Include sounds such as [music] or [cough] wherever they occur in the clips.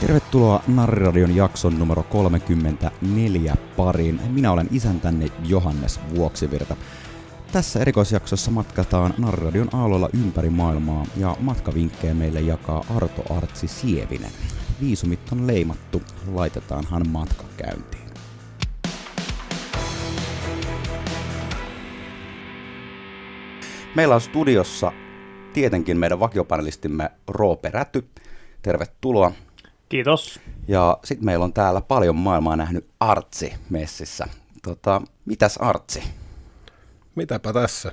Tervetuloa Narriradion jakson numero 34 pariin. Minä olen isäntänne Johannes Vuoksivirta. Tässä erikoisjaksossa matkataan Narriradion aalloilla ympäri maailmaa ja matkavinkkejä meille jakaa Arto Artsi Sievinen. Viisumit on leimattu, laitetaanhan matka käyntiin. Meillä on studiossa tietenkin meidän vakiopanelistimme Roope Räty. Tervetuloa. Kiitos. Ja sitten meillä on täällä paljon maailmaa nähnyt Artsi messissä. Tota, mitäs Artsi? Mitäpä tässä?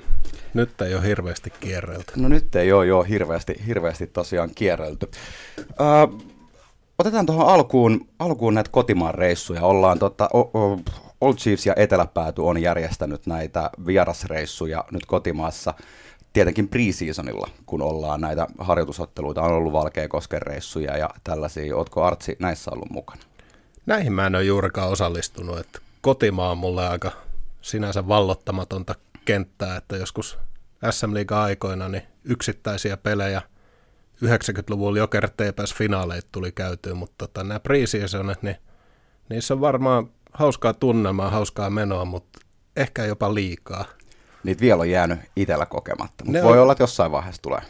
Nyt ei ole hirveästi kierrelty. No nyt ei ole jo hirveästi, hirveästi tosiaan kierrelty. Öö, otetaan tuohon alkuun, alkuun näitä kotimaan reissuja. Ollaan tota, o, o, Old Chiefs ja Eteläpääty on järjestänyt näitä vierasreissuja nyt kotimaassa tietenkin preseasonilla, kun ollaan näitä harjoitusotteluita, on ollut Valkeakosken reissuja ja tällaisia. Ootko Artsi näissä ollut mukana? Näihin mä en ole juurikaan osallistunut. Että kotimaa on mulle aika sinänsä vallottamatonta kenttää, että joskus SM Liiga aikoina niin yksittäisiä pelejä 90-luvulla Joker TPS finaaleita tuli käytyä, mutta tota, nämä preseasonit, niin niissä on varmaan hauskaa tunnelmaa, hauskaa menoa, mutta ehkä jopa liikaa niitä vielä on jäänyt itsellä kokematta, mutta voi on... olla, että jossain vaiheessa tulee.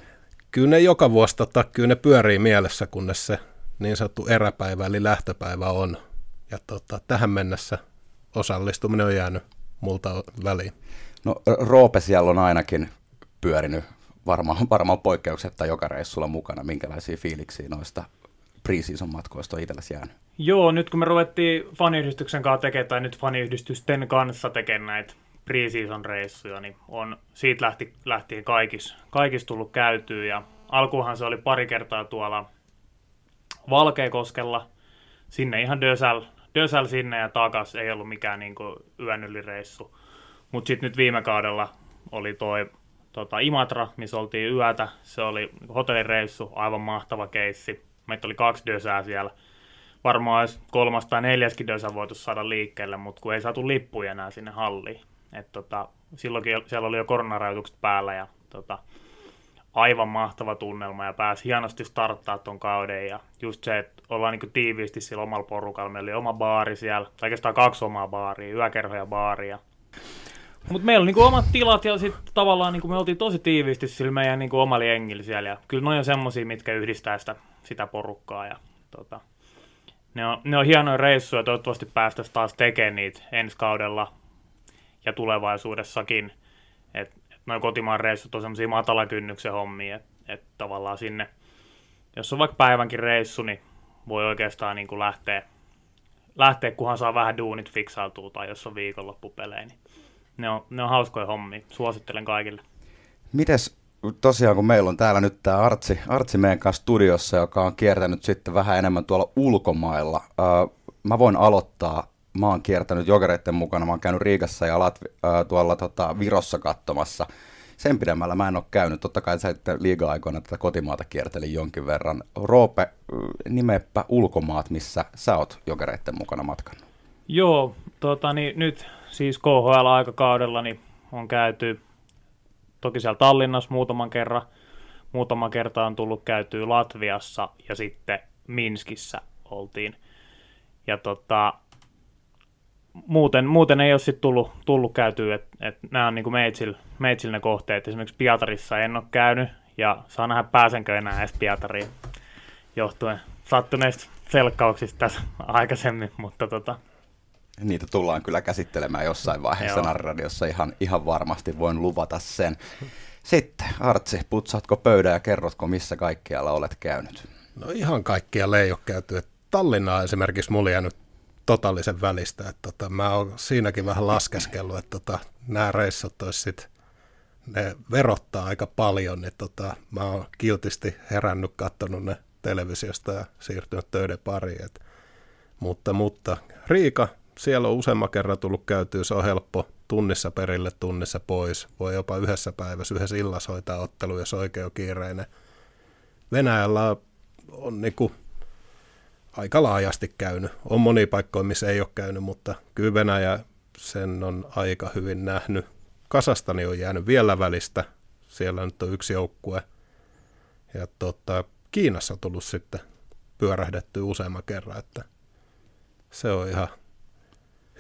Kyllä ne joka vuosi, tota, kyllä ne pyörii mielessä, kunnes se niin sanottu eräpäivä eli lähtöpäivä on. Ja tota, tähän mennessä osallistuminen on jäänyt multa väliin. No Roope siellä on ainakin pyörinyt varmaan, varmaan poikkeuksetta joka reissulla mukana. Minkälaisia fiiliksiä noista preseason matkoista on itsellesi jäänyt? Joo, nyt kun me ruvettiin faniyhdistyksen kanssa tekemään, tai nyt faniyhdistysten kanssa tekemään näitä preseason reissuja, niin on, siitä lähti, lähtien kaikis, kaikis tullut käytyä. Ja alkuhan se oli pari kertaa tuolla Valkeakoskella, sinne ihan Dösäl, Dösäl sinne ja takas, ei ollut mikään niin yön yli reissu. Mutta sitten nyt viime kaudella oli toi tota, Imatra, missä oltiin yötä. Se oli hotellireissu, aivan mahtava keissi. Meitä oli kaksi dösää siellä. Varmaan olisi kolmas tai neljäskin dösä voitu saada liikkeelle, mutta kun ei saatu lippuja enää sinne halliin. Et tota, silloinkin siellä oli jo koronarajoitukset päällä ja tota, aivan mahtava tunnelma ja pääsi hienosti starttaa ton kauden ja just se, että ollaan niin tiiviisti sillä omalla porukalla. Meillä oli oma baari siellä, oikeastaan kaksi omaa baaria, yökerho ja baaria. Mutta meillä oli niinku omat tilat ja sitten tavallaan niinku me oltiin tosi tiiviisti sillä meidän niinku omalla jengillä siellä. Ja kyllä ne on semmosia, mitkä yhdistää sitä, sitä porukkaa. Ja, tota, ne, on, ne on hienoja reissuja, toivottavasti päästäisiin taas tekemään niitä ensi kaudella ja tulevaisuudessakin. Että et noin kotimaan reissut on semmoisia matalakynnyksen hommia, että et tavallaan sinne, jos on vaikka päivänkin reissu, niin voi oikeastaan niin kuin lähteä, lähteä, kunhan saa vähän duunit fiksautua tai jos on viikonloppupelejä, niin ne on, ne on hauskoja hommia. Suosittelen kaikille. Mites tosiaan, kun meillä on täällä nyt tämä Artsi, Artsi meidän kanssa studiossa, joka on kiertänyt sitten vähän enemmän tuolla ulkomailla. mä voin aloittaa mä oon kiertänyt jokereiden mukana, mä oon käynyt Riikassa ja Latvi, tuolla tota, Virossa katsomassa. Sen pidemmällä mä en ole käynyt. Totta kai sä liiga-aikoina tätä kotimaata kiertelin jonkin verran. Roope, nimeppä ulkomaat, missä sä oot jokereiden mukana matkannut. Joo, tota, niin, nyt siis KHL-aikakaudella niin on käyty toki siellä Tallinnassa muutaman kerran. Muutama kerta on tullut käytyä Latviassa ja sitten Minskissä oltiin. Ja tota, muuten, muuten ei ole sitten tullut, tullut käytyä, että et nämä on niinku meitsil, meitsil ne kohteet. Esimerkiksi Pietarissa en ole käynyt ja saa nähdä pääsenkö enää edes Pietariin johtuen sattuneista selkkauksista tässä aikaisemmin, mutta tota, Niitä tullaan kyllä käsittelemään jossain vaiheessa Narradiossa ihan, ihan varmasti, voin luvata sen. Sitten Artsi, putsaatko pöydän ja kerrotko, missä kaikkialla olet käynyt? No ihan kaikkialla ei ole käyty. Tallinna esimerkiksi mulla jäänyt totaalisen välistä. Että tota, mä oon siinäkin vähän laskeskellut, että tota, nämä reissut olisi sit, ne verottaa aika paljon, niin tota, mä oon kiltisti herännyt, katsonut ne televisiosta ja siirtynyt töiden pariin. Et, mutta, mutta Riika, siellä on useamman kerran tullut käytyä, se on helppo tunnissa perille, tunnissa pois. Voi jopa yhdessä päivässä, yhdessä illassa hoitaa ottelu, jos oikein on kiireinen. Venäjällä on niinku aika laajasti käynyt. On moni paikkoja, missä ei ole käynyt, mutta kyllä Venäjä sen on aika hyvin nähnyt. Kasastani on jäänyt vielä välistä, siellä nyt on yksi joukkue. Ja tota, Kiinassa on tullut sitten pyörähdetty useamman kerran, että se on ihan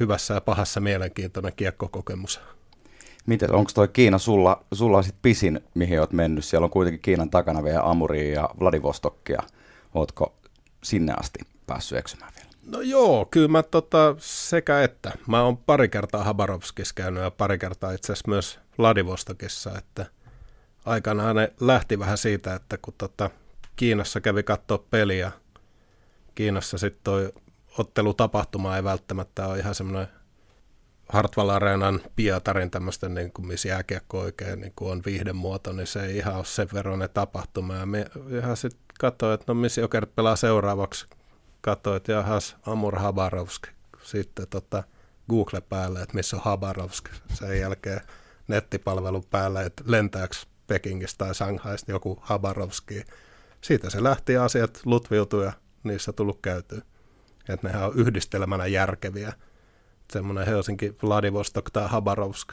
hyvässä ja pahassa mielenkiintoinen kiekkokokemus. Miten, onko toi Kiina sulla, sulla sit pisin, mihin oot mennyt? Siellä on kuitenkin Kiinan takana vielä Amuria ja Vladivostokkia. Ootko sinne asti päässyt eksymään vielä? No joo, kyllä mä tota, sekä että. Mä oon pari kertaa Habarovskissa käynyt ja pari kertaa itse asiassa myös Vladivostokissa, että aikanaan ne lähti vähän siitä, että kun tota, Kiinassa kävi katsoa peliä, Kiinassa sitten toi ottelutapahtuma ei välttämättä ole ihan semmoinen Hartwall Areenan Pietarin tämmöistä, niin kuin, missä jääkiekko oikein niin kuin on viihdemuoto, niin se ei ihan ole sen verran tapahtuma. Ja me ihan sitten katsoin, että no missä Jokerit pelaa seuraavaksi. Katsoin, että jahas, Amur Habarovsk. Sitten tota, Google päälle, että missä on Habarovsk. Sen jälkeen nettipalvelun päälle, että lentääkö Pekingistä tai Shanghaista joku Habarovski. Siitä se lähti asiat lutviutui ja niissä tullut käytyä. Että nehän on yhdistelmänä järkeviä semmoinen Helsinki, Vladivostok tai Habarovsk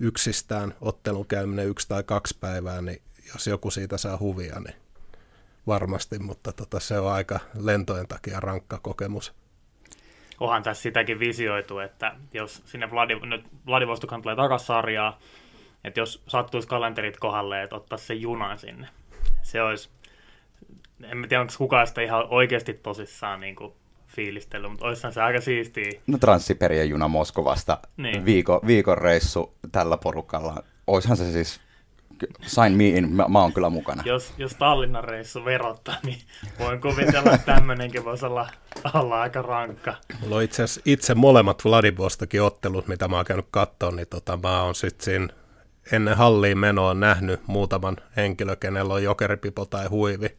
yksistään ottelun käyminen yksi tai kaksi päivää, niin jos joku siitä saa huvia, niin varmasti, mutta tota, se on aika lentojen takia rankka kokemus. Onhan tässä sitäkin visioitu, että jos sinne Vladiv- nyt Vladivostokhan tulee takaisin sarjaa, että jos sattuisi kalenterit kohdalle, että ottaa se junan sinne. Se olisi, en tiedä onko kukaan sitä ihan oikeasti tosissaan niin kuin fiilistellyt, mutta olisihan se aika siistiä. No Transsiperien juna Moskovasta, niin. viikon, viikon reissu tällä porukalla. Oishan se siis, sign me in, mä, mä oon kyllä mukana. Jos, jos Tallinnan reissu verottaa, niin voin kuvitella, että tämmöinenkin voisi olla, olla aika rankka. Mulla on itse asiassa itse molemmat Vladivostokin ottelut, mitä mä oon käynyt katsoa, niin tota, mä oon sitten siinä ennen halliin menoa nähnyt muutaman henkilö, kenellä on jokeripipo tai huivi,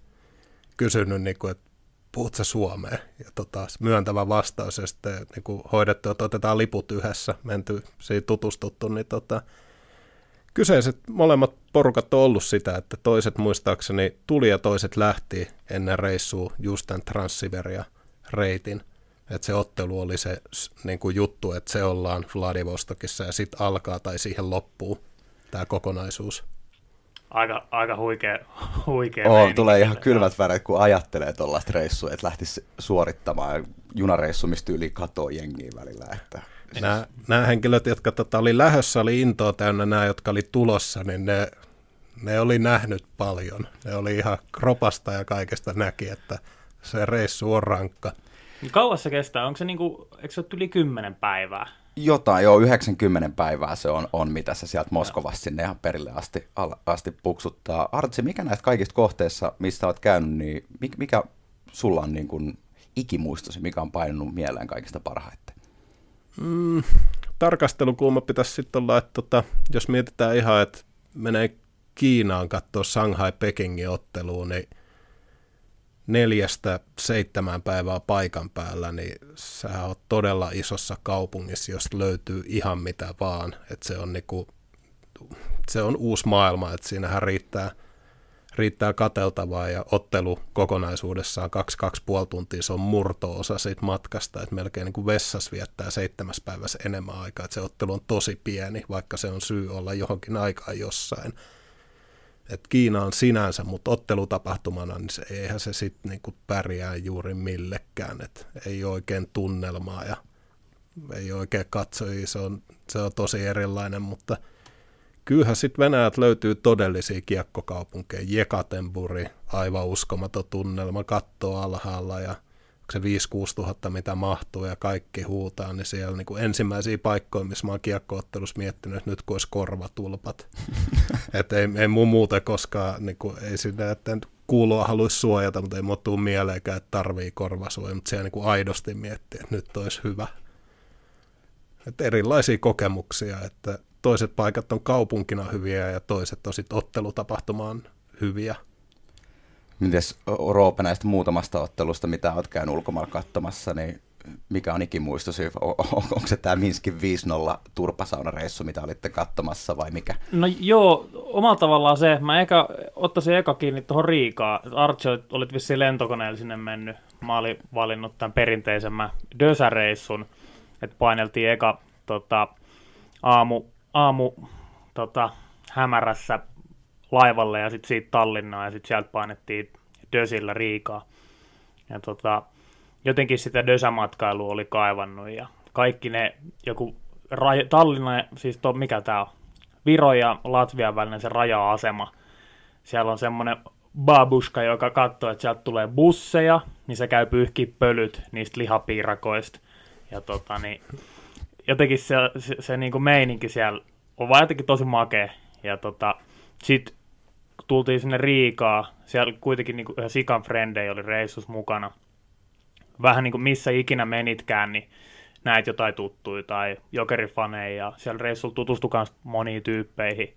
kysynyt, niin kuin, että puhut sä Suomeen? Ja tota, myöntävä vastaus ja sitten niin kuin hoidettu, että otetaan liput yhdessä, menty siitä tutustuttu, niin tota, kyseiset molemmat porukat on ollut sitä, että toiset muistaakseni tuli ja toiset lähti ennen reissua just tämän Transsiveria reitin. Että se ottelu oli se niin kuin juttu, että se ollaan Vladivostokissa ja sitten alkaa tai siihen loppuu tämä kokonaisuus aika, aika huikea, huikea Oo, tulee ihan kylmät väreet, kun ajattelee tuollaista reissua, että lähtisi suorittamaan junareissu, mistä yli katoo jengiä välillä. Että... Nämä, nämä henkilöt, jotka tota, oli lähössä, oli intoa täynnä, nämä, jotka oli tulossa, niin ne, ne oli nähnyt paljon. Ne oli ihan kropasta ja kaikesta näki, että se reissu on rankka. Kauas se kestää? Onko se, niinku, eikö se ole yli kymmenen päivää? Jotain, joo, 90 päivää se on, on mitä se sieltä Moskovasta sinne ihan perille asti, asti puksuttaa. Artsi, mikä näistä kaikista kohteissa, mistä olet käynyt, niin mikä sulla on niin kuin ikimuistosi, mikä on painunut mieleen kaikista parhaiten? Mm, tarkastelukulma pitäisi sitten olla, että tota, jos mietitään ihan, että menee Kiinaan katsoa Shanghai-Pekingin otteluun, niin neljästä seitsemän päivää paikan päällä, niin sä oot todella isossa kaupungissa, josta löytyy ihan mitä vaan. että se on niinku, se on uusi maailma, että siinähän riittää, riittää kateltavaa ja ottelu kokonaisuudessaan kaksi, kaksi puoli tuntia, se on murto-osa siitä matkasta, että melkein niin kuin vessas viettää seitsemäs päivässä enemmän aikaa, että se ottelu on tosi pieni, vaikka se on syy olla johonkin aikaan jossain että Kiina on sinänsä, mutta ottelutapahtumana, niin se, eihän se sitten niinku pärjää juuri millekään, että ei oikein tunnelmaa ja ei oikein katsojia, se on, se on tosi erilainen, mutta kyllähän sitten Venäjät löytyy todellisia kiekkokaupunkeja, Jekatenburi, aivan uskomaton tunnelma, katto alhaalla ja se 5-6 tuhatta, mitä mahtuu ja kaikki huutaa, niin siellä niin kuin ensimmäisiä paikkoja, missä mä oon kiekkoottelussa miettinyt, että nyt kun olisi korvatulpat. [laughs] että ei, ei mun muuta koskaan, niin kuin, ei sitä, että kuulua haluaisi suojata, mutta ei mua tule mieleenkään, että tarvii korvasuoja, mutta siellä niin kuin aidosti miettii, että nyt olisi hyvä. Että erilaisia kokemuksia, että toiset paikat on kaupunkina hyviä ja toiset on sitten ottelutapahtumaan hyviä. Mites Roope näistä muutamasta ottelusta, mitä olet käynyt ulkomailla katsomassa, niin mikä on ikimuistosi? On, onko se tämä Minskin 5-0 turpasaunareissu, mitä olitte katsomassa vai mikä? No joo, omalla tavallaan se. Mä eka, ottaisin eka kiinni tuohon Riikaa. Archie, olit vissiin lentokoneella sinne mennyt. Mä olin valinnut tämän perinteisemmän Dösä-reissun, että paineltiin eka tota, aamu aamu tota, hämärässä laivalle ja sitten siitä Tallinnaan ja sitten sieltä painettiin Dösillä Riikaa. Ja tota, jotenkin sitä Dösämatkailua oli kaivannut ja kaikki ne joku raja, Tallinna, siis to, mikä tämä on, Viro ja Latvian välinen se raja-asema. Siellä on semmoinen babuska, joka katsoo, että sieltä tulee busseja, niin se käy pyyhki pölyt niistä lihapiirakoista. Ja tota, niin, jotenkin se, se, se niin kuin meininki siellä on vaan jotenkin tosi makea. Ja tota, sit tultiin sinne Riikaa, siellä kuitenkin niin kuin ihan Sikan frendejä oli reissus mukana. Vähän niin kuin missä ikinä menitkään, niin näit jotain tuttuja tai jokerifaneja ja siellä reissulla tutustui myös moniin tyyppeihin.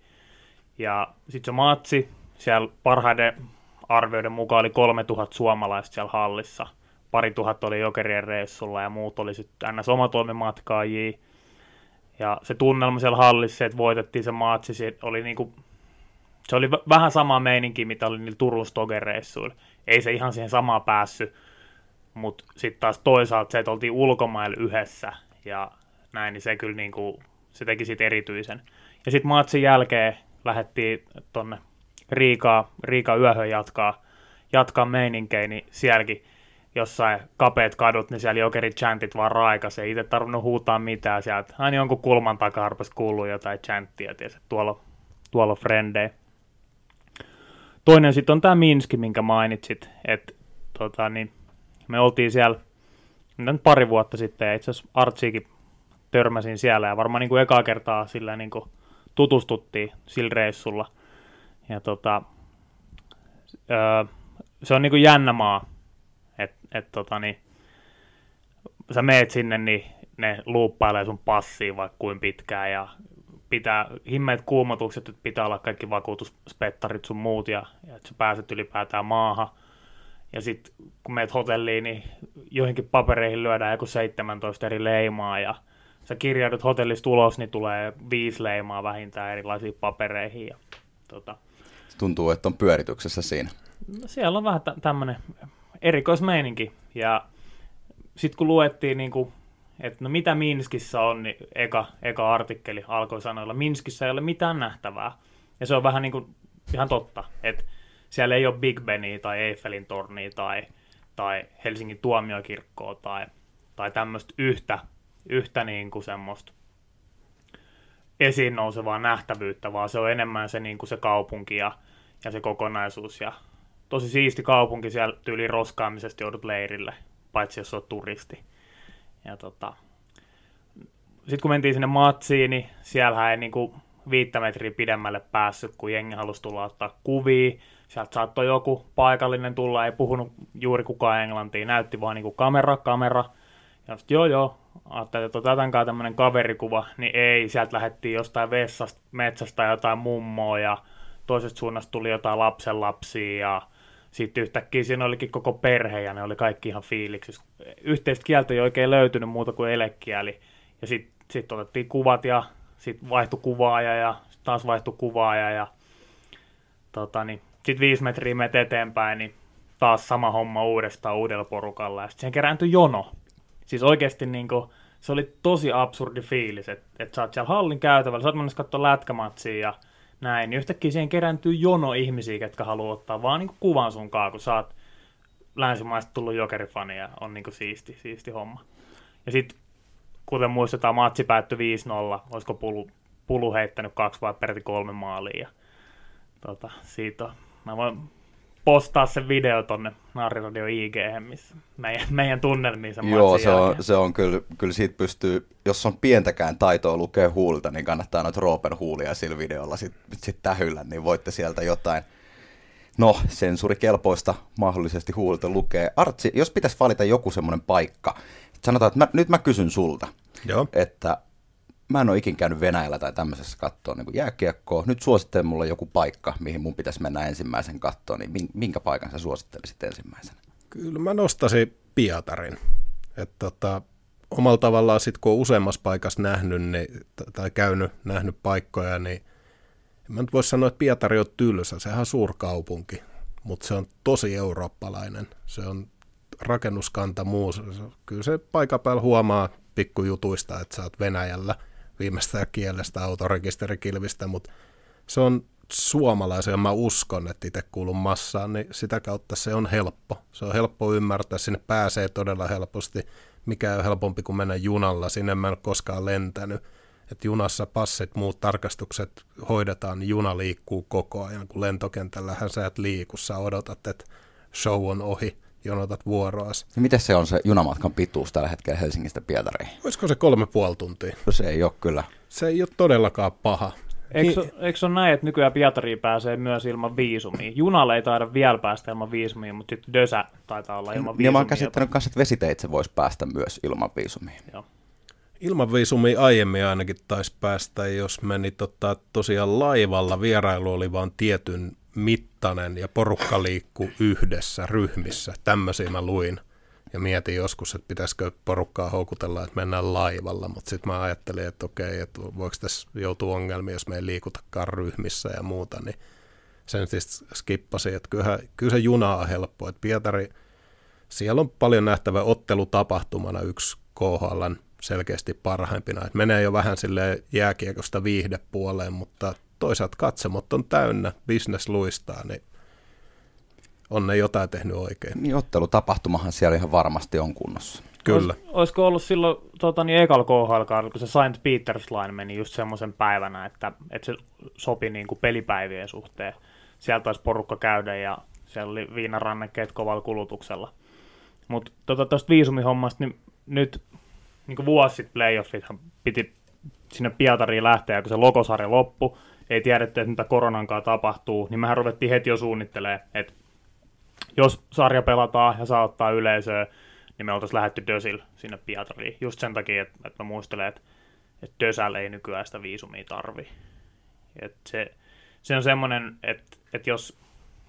Ja sitten se matsi, siellä parhaiden arvioiden mukaan oli 3000 suomalaista siellä hallissa. Pari tuhat oli jokerien reissulla ja muut oli sitten ns. omatoimimatkaajia. Ja se tunnelma siellä hallissa, että voitettiin se matsi, se oli niinku, se oli vähän sama meininki, mitä oli niillä Turun Stoger-reissuilla. Ei se ihan siihen samaan päässyt, mutta sitten taas toisaalta se, että oltiin ulkomailla yhdessä ja näin, niin se kyllä niinku, se teki siitä erityisen. Ja sitten matsin jälkeen lähdettiin tonne Riikaa, Riika yöhön jatkaa, jatkaa meininkejä, niin sielläkin jossain kapeat kadut, niin siellä jokerit chantit vaan raikas, ei itse tarvinnut huutaa mitään sieltä. Aina jonkun kulman takaa rupesi kuulua jotain chanttia, että tuolla, tuolla frendejä. Toinen sitten on tämä Minski, minkä mainitsit, että tota, niin, me oltiin siellä nyt pari vuotta sitten, ja itse asiassa Artsiikin törmäsin siellä, ja varmaan niin kuin ekaa kertaa sillä niin kuin tutustuttiin sillä reissulla. Ja tota, öö, se on niin kuin jännä maa, että et, tota, niin, sä meet sinne, niin ne luuppailee sun passiin vaikka kuin pitkään, ja pitää himmeet kuumotukset, että pitää olla kaikki vakuutuspettarit sun muut, ja, ja että sä pääset ylipäätään maahan. Ja sitten kun meet hotelliin, niin joihinkin papereihin lyödään joku 17 eri leimaa ja sä kirjaudut hotellista ulos, niin tulee viisi leimaa vähintään erilaisiin papereihin. Ja, tota. Tuntuu, että on pyörityksessä siinä. No, siellä on vähän tämmöinen erikoismeininki. Ja sitten kun luettiin, niin kuin, että no mitä Minskissä on, niin eka, eka artikkeli alkoi sanoilla, Minskissä ei ole mitään nähtävää. Ja se on vähän niin kuin ihan totta, että siellä ei ole Big Benia tai Eiffelin tornia tai, tai Helsingin tuomiokirkkoa tai, tai tämmöistä yhtä, yhtä niin kuin semmoista esiin nousevaa nähtävyyttä, vaan se on enemmän se, niin kuin se kaupunki ja, ja se kokonaisuus. Ja tosi siisti kaupunki siellä tyyli roskaamisesta joudut leirille, paitsi jos olet turisti. Ja tota, sitten kun mentiin sinne matsiin, niin siellä ei niin kuin viittä metriä pidemmälle päässyt, kun jengi halusi tulla ottaa kuvia sieltä saattoi joku paikallinen tulla, ei puhunut juuri kukaan englantia, näytti vaan niin kamera, kamera. Ja sitten joo joo, ajattelin, että otetaan tämmöinen kaverikuva, niin ei, sieltä lähdettiin jostain vessasta, metsästä jotain mummoa ja toisesta suunnasta tuli jotain lapsenlapsia ja sitten yhtäkkiä siinä olikin koko perhe ja ne oli kaikki ihan fiiliksissä. Yhteistä kieltä ei oikein löytynyt muuta kuin elekieli. Ja sitten sit otettiin kuvat ja sitten vaihtui kuvaaja ja taas vaihtui kuvaaja ja tota, niin, sitten viisi metriä menet eteenpäin, niin taas sama homma uudestaan uudella porukalla. Ja sitten siihen kerääntyi jono. Siis oikeasti niin kuin, se oli tosi absurdi fiilis, että et sä oot siellä hallin käytävällä, sä oot mennessä katsoa lätkämatsia ja näin, niin yhtäkkiä siihen kerääntyy jono ihmisiä, ketkä haluaa ottaa vaan niin kuvan sunkaan, kun sä oot länsimaista tullut jokerifani ja on niin siisti, siisti homma. Ja sitten, kuten muistetaan, matsi päättyi 5-0, olisiko Pulu, Pulu heittänyt kaksi vai peräti kolme maalia. Ja, tota, siitä on Mä voin postaa sen video tonne Naariradio IG, missä meidän, meidän tunnelmiin sen Joo, se on, se on kyllä, kyllä siitä pystyy, jos on pientäkään taitoa lukea huulta, niin kannattaa noita Roopen huulia sillä videolla sitten sit tähyllä, niin voitte sieltä jotain, no, sensurikelpoista mahdollisesti huulta lukea. Artsi, jos pitäisi valita joku semmoinen paikka, sanotaan, että mä, nyt mä kysyn sulta, Joo. että mä en ole ikin käynyt Venäjällä tai tämmöisessä kattoon niin jääkiekkoa. Nyt suosittelen mulle joku paikka, mihin mun pitäisi mennä ensimmäisen kattoon, niin minkä paikan sä suosittelisit ensimmäisenä? Kyllä mä nostaisin Pietarin. Että tota, omalla tavallaan sit kun on useammassa paikassa nähnyt niin, tai käynyt, nähnyt paikkoja, niin en mä nyt voi sanoa, että Pietari on tylsä, sehän on suurkaupunki, mutta se on tosi eurooppalainen. Se on rakennuskanta muu. Kyllä se paikan päällä huomaa pikkujutuista, että sä oot Venäjällä – viimeistään kielestä autorekisterikilvistä, mutta se on suomalaisia, mä uskon, että itse kuulun massaan, niin sitä kautta se on helppo. Se on helppo ymmärtää, sinne pääsee todella helposti. Mikä on helpompi kuin mennä junalla, sinne mä en ole koskaan lentänyt. Että junassa passit, muut tarkastukset hoidetaan, niin juna liikkuu koko ajan, kun lentokentällähän sä et liiku, sä odotat, että show on ohi, jonotat vuoroas. Ja miten se on se junamatkan pituus tällä hetkellä Helsingistä Pietariin? Olisiko se kolme puoli tuntia? No se ei ole kyllä. Se ei ole todellakaan paha. Eikö, eikö se ole näin, että nykyään Pietariin pääsee myös ilman viisumia? Junalle ei taida vielä päästä ilman viisumia, mutta sitten Dösä taitaa olla ilman viisumia. Niin mä oon käsittänyt myös, että vesiteitse voisi päästä myös ilman viisumia. Joo. Ilman viisumia aiemmin ainakin taisi päästä, jos meni tota, tosiaan laivalla. Vierailu oli vain tietyn mittainen ja porukka liikkuu yhdessä ryhmissä. Tämmöisiä mä luin ja mietin joskus, että pitäisikö porukkaa houkutella, että mennään laivalla, mutta sitten mä ajattelin, että okei, että voiko tässä joutua ongelmia, jos me ei liikutakaan ryhmissä ja muuta, niin sen siis skippasin, että kyllä, kyllä se juna on helppo, että Pietari, siellä on paljon nähtävä ottelutapahtumana yksi KHLn selkeästi parhaimpina, että menee jo vähän sille jääkiekosta viihdepuoleen, mutta toisaalta katsomot on täynnä, business luistaa, niin on ne jotain tehnyt oikein. Niin ottelutapahtumahan siellä ihan varmasti on kunnossa. Kyllä. Olis, olisiko ollut silloin tota, niin ekalla KHL, kun se Saint Peters Line meni just semmoisen päivänä, että, että se sopi niin kuin pelipäivien suhteen. Sieltä taisi porukka käydä ja siellä oli viinarannekkeet kovalla kulutuksella. Mutta tuosta tota, viisumihommasta, niin nyt niin kuin vuosi sitten playoffithan piti sinne Pietariin lähteä, kun se lokosarja loppu, ei tiedetty, että mitä koronankaan tapahtuu, niin mehän ruvettiin heti jo suunnittelemaan, että jos sarja pelataan ja saa ottaa yleisöä, niin me oltaisiin lähdetty Dösil sinne Pietariin. Just sen takia, että, että mä muistelen, että, että Dösällä ei nykyään sitä viisumia tarvi. Et se, se on semmoinen, että, että jos,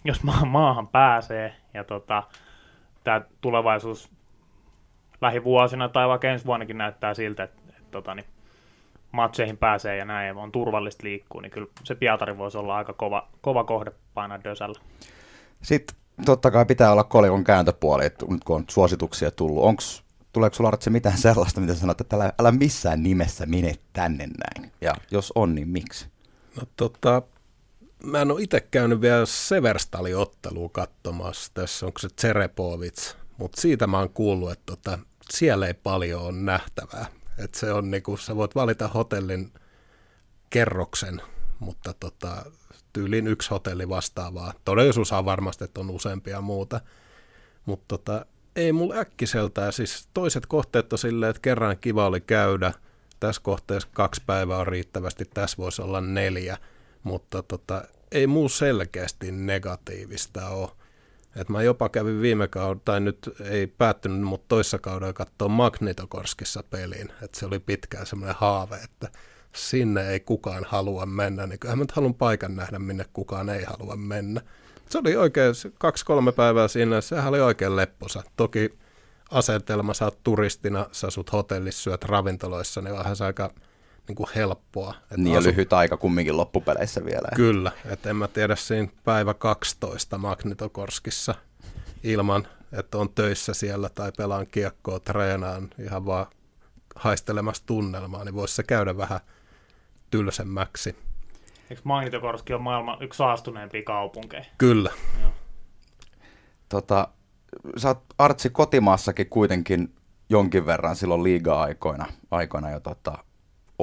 jos ma- maahan pääsee ja tota, tämä tulevaisuus lähivuosina tai vaikka ensi vuonnakin näyttää siltä, että, että tota, niin, matseihin pääsee ja näin on turvallista liikkuu, niin kyllä se Pietari voisi olla aika kova, kova kohde painaa Dösällä. Sitten totta kai pitää olla kolikon kääntöpuoli, että nyt kun on suosituksia tullut. Onks, tuleeko sulla Artsi mitään [laughs] sellaista, mitä sanot, että älä, älä missään nimessä mene tänne näin? Ja jos on, niin miksi? No tota, mä en ole itse käynyt vielä Severstalin-ottelua katsomassa. Tässä onko se Tserepovits, mutta siitä mä oon kuullut, että tota, siellä ei paljon ole nähtävää. Et se on niinku, sä voit valita hotellin kerroksen, mutta tota, tyyliin yksi hotelli vastaavaa. Todellisuus on varmasti, että on useampia muuta. Mutta tota, ei mulla äkkiseltään. Siis toiset kohteet on silleen, että kerran kiva oli käydä. Tässä kohteessa kaksi päivää on riittävästi, tässä voisi olla neljä. Mutta tota, ei muu selkeästi negatiivista ole. Et mä jopa kävin viime kaudella, tai nyt ei päättynyt, mutta toissa kaudella katsoa Magnitokorskissa peliin. Et se oli pitkään semmoinen haave, että sinne ei kukaan halua mennä, niin kyllähän mä nyt haluan paikan nähdä, minne kukaan ei halua mennä. Se oli oikein kaksi-kolme päivää siinä, sehän oli oikein lepposa. Toki asetelma, sä oot turistina, sä asut hotellissa, syöt ravintoloissa, niin onhan se aika niin kuin helppoa. Että niin asut... lyhyt aika kumminkin loppupeleissä vielä. Kyllä, että en mä tiedä siinä päivä 12 Magnitokorskissa ilman, että on töissä siellä tai pelaan kiekkoa, treenaan ihan vaan haistelemassa tunnelmaa, niin voisi se käydä vähän tylsemmäksi. Eikö Magnitokorski ole maailman yksi saastuneempia kaupunkeja? Kyllä. Joo. Tota, sä oot Artsi kotimaassakin kuitenkin jonkin verran silloin liiga-aikoina aikoina jo tota,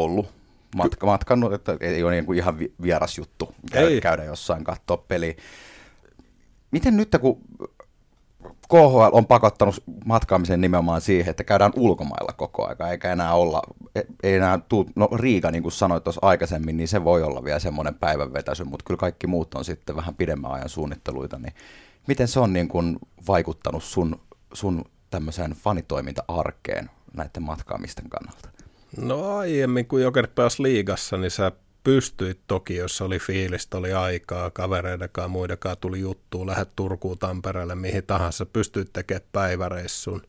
ollut matka, matkannut, että ei ole niin kuin ihan vieras juttu käydä, käydä jossain katsoa peliä. Miten nyt, kun KHL on pakottanut matkaamisen nimenomaan siihen, että käydään ulkomailla koko aika, eikä enää olla, e, ei enää tuu, no Riika niin kuin sanoit tuossa aikaisemmin, niin se voi olla vielä semmoinen päivänvetäisy, mutta kyllä kaikki muut on sitten vähän pidemmän ajan suunnitteluita, niin miten se on niin kuin vaikuttanut sun, sun tämmöiseen fanitoiminta-arkeen näiden matkaamisten kannalta? No aiemmin, kun Joker pääsi liigassa, niin sä pystyit toki, jos oli fiilistä, oli aikaa, kavereidenkaan muidenkaan tuli juttu, lähdet Turkuun, Tampereelle, mihin tahansa, pystyit tekemään päiväreissun.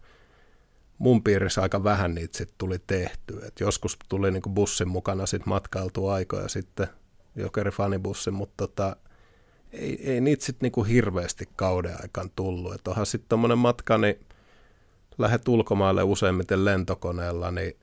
Mun piirissä aika vähän niitä sitten tuli tehty. Et joskus tuli niinku bussin mukana sit matkailtu aikoja sitten, Jokeri fanibussin, mutta tota, ei, ei niitä sitten niinku hirveästi kauden aikaan tullut. Et onhan sitten tommonen matka, niin lähdet ulkomaille useimmiten lentokoneella, niin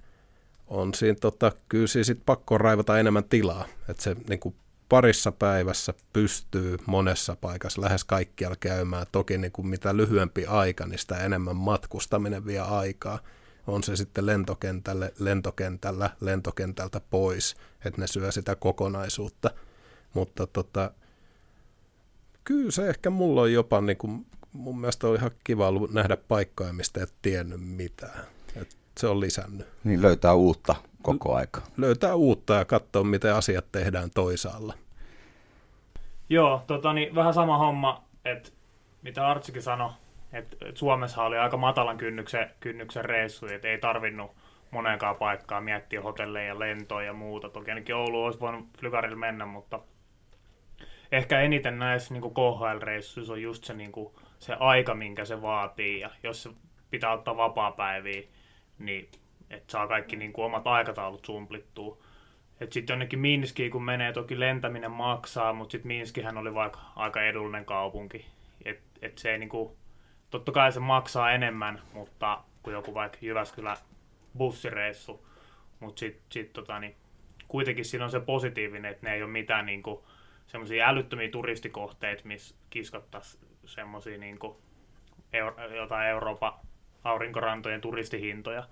on siinä tota, kyllä siinä sit pakko raivata enemmän tilaa, että se niin kuin parissa päivässä pystyy monessa paikassa lähes kaikkialla käymään. Toki niin kuin mitä lyhyempi aika, niin sitä enemmän matkustaminen vie aikaa. On se sitten lentokentälle, lentokentällä, lentokentältä pois, että ne syö sitä kokonaisuutta. Mutta tota, kyllä se ehkä mulla on jopa, niin kuin, mun mielestä on ihan kiva ollut nähdä paikkoja, mistä et tiennyt mitään. Et se on lisännyt. Niin löytää uutta koko aika. Löytää uutta ja katsoa, miten asiat tehdään toisaalla. Joo, tota, niin vähän sama homma, että mitä Artsikin sanoi, että et Suomessa oli aika matalan kynnyksen, kynnyksen reissu, että ei tarvinnut moneenkaan paikkaan miettiä hotelleja ja lentoja ja muuta. Toki ainakin Oulu olisi voinut Flygarille mennä, mutta ehkä eniten näissä niin KHL-reissuissa on just se, niin kuin, se aika, minkä se vaatii. Ja jos se pitää ottaa vapaa-päiviä, niin että saa kaikki niin kuin, omat aikataulut sumplittua. Että sitten jonnekin Minskiin, kun menee, toki lentäminen maksaa, mutta sitten Minskihän oli vaikka aika edullinen kaupunki. Että et se ei niin kuin, totta kai se maksaa enemmän, mutta kuin joku vaikka Jyväskylä bussireissu. Mutta sitten sit, tota, niin, kuitenkin siinä on se positiivinen, että ne ei ole mitään niin kuin, semmoisia älyttömiä turistikohteita, missä kiskottaisiin semmoisia niin Euro- jotain Euroopan aurinkorantojen turistihintoja,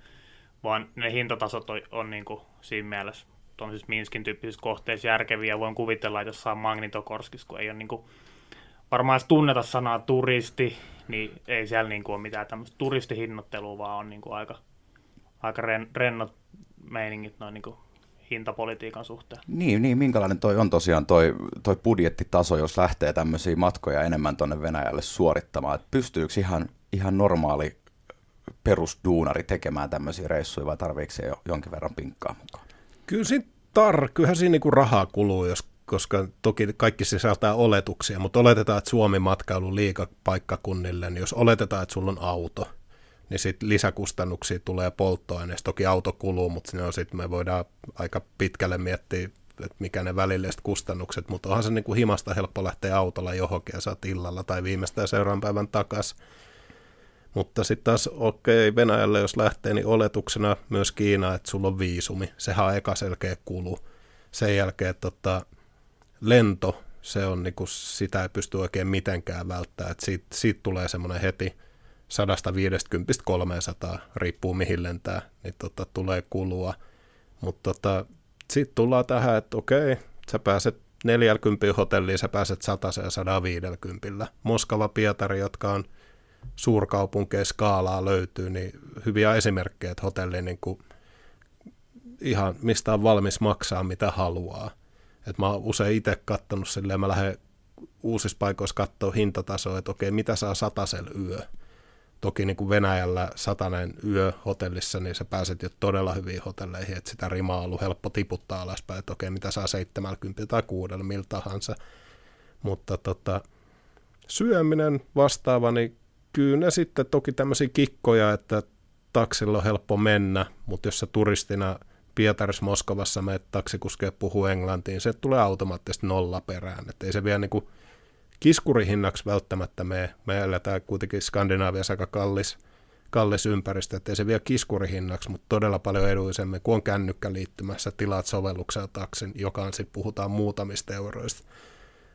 vaan ne hintatasot on, on niin kuin siinä mielessä tuollaisissa Minskin tyyppisissä kohteissa järkeviä. Voin kuvitella, että jossain Magnitokorskissa, kun ei ole niin kuin, varmaan edes tunneta sanaa turisti, niin ei siellä niin kuin ole mitään tämmöistä turistihinnottelua, vaan on niin kuin aika, aika ren, rennot meiningit noin niin kuin hintapolitiikan suhteen. Niin, niin, minkälainen toi on tosiaan toi, toi budjettitaso, jos lähtee tämmöisiä matkoja enemmän tuonne Venäjälle suorittamaan, että pystyykö ihan, ihan normaali perusduunari tekemään tämmöisiä reissuja vai tarviiko se jo jonkin verran pinkkaa mukaan? Kyllä siinä, tar, kyllähän siinä niinku rahaa kuluu, jos, koska toki kaikki sisältää oletuksia, mutta oletetaan, että Suomi matkailu liikapaikkakunnille, niin jos oletetaan, että sulla on auto, niin sitten lisäkustannuksia tulee polttoaineesta. Toki auto kuluu, mutta sinne on sitten me voidaan aika pitkälle miettiä, että mikä ne välilliset kustannukset, mutta onhan se niin kuin himasta helppo lähteä autolla johonkin ja saat illalla tai viimeistään seuraavan päivän takaisin. Mutta sitten taas, okei, okay, Venäjälle jos lähtee, niin oletuksena myös Kiina, että sulla on viisumi. Sehän on eka selkeä kulu. Sen jälkeen tota, lento, se on niinku, sitä ei pysty oikein mitenkään välttämään. siitä, siitä tulee semmoinen heti 150-300, riippuu mihin lentää, niin tota, tulee kulua. Mutta tota, sitten tullaan tähän, että okei, sä pääset 40 hotelliin, sä pääset 100 ja 150. Moskova, Pietari, jotka on suurkaupunkeja skaalaa löytyy, niin hyviä esimerkkejä, että hotelli niin kuin ihan mistä on valmis maksaa, mitä haluaa. Et mä oon usein itse katsonut silleen, mä lähden uusissa paikoissa katsoa hintatasoa, että okei, mitä saa satasel yö. Toki niin kuin Venäjällä satanen yö hotellissa, niin sä pääset jo todella hyviin hotelleihin, että sitä rimaa on ollut helppo tiputtaa alaspäin, että okei, mitä saa 70 tai 6 millä tahansa. Mutta tota, syöminen vastaava, niin kyllä ne sitten toki tämmöisiä kikkoja, että taksilla on helppo mennä, mutta jos sä turistina Pietarissa, Moskovassa menet taksikuskeja puhuu englantiin, se tulee automaattisesti nolla perään. Että ei se vielä niin kiskurihinnaksi välttämättä mene. Me eletään kuitenkin Skandinaaviassa aika kallis, kallis ympäristö, että ei se vielä kiskurihinnaksi, mutta todella paljon edullisemmin, kun on kännykkä liittymässä, tilaat sovelluksella taksin, joka on sitten puhutaan muutamista euroista.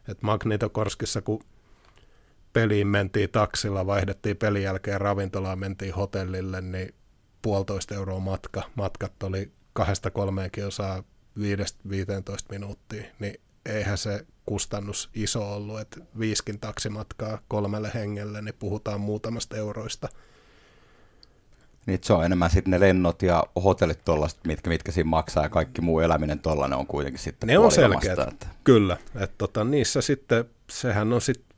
Et Magnitokorskissa, kun peliin mentiin taksilla, vaihdettiin pelin jälkeen ravintolaan, mentiin hotellille, niin puolitoista euroa matka. Matkat oli kahdesta kolmeen kilsaa 5-15 minuuttia, niin eihän se kustannus iso ollut, että viiskin taksimatkaa kolmelle hengelle, niin puhutaan muutamasta euroista. Niin se on enemmän sitten ne lennot ja hotellit tuollaiset, mitkä, mitkä siinä maksaa ja kaikki muu eläminen tuollainen on kuitenkin sitten Ne on selkeät, että... kyllä. Että tota, niissä sitten, sehän on sitten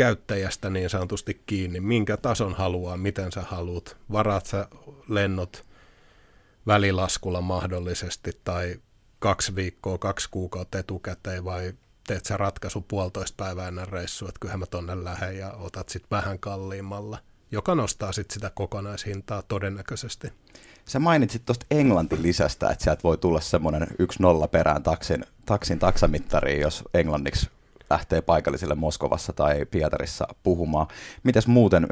käyttäjästä niin sanotusti kiinni, minkä tason haluaa, miten sä haluat, varaat sä lennot välilaskulla mahdollisesti tai kaksi viikkoa, kaksi kuukautta etukäteen vai teet sä ratkaisu puolitoista päivää ennen reissua, että kyllähän mä tonne lähden ja otat sitten vähän kalliimmalla, joka nostaa sitten sitä kokonaishintaa todennäköisesti. Sä mainitsit tuosta Englantin lisästä, että sieltä voi tulla semmoinen yksi nolla perään taksin, taksin taksamittariin, jos englanniksi lähtee paikallisille Moskovassa tai Pietarissa puhumaan. Mites muuten,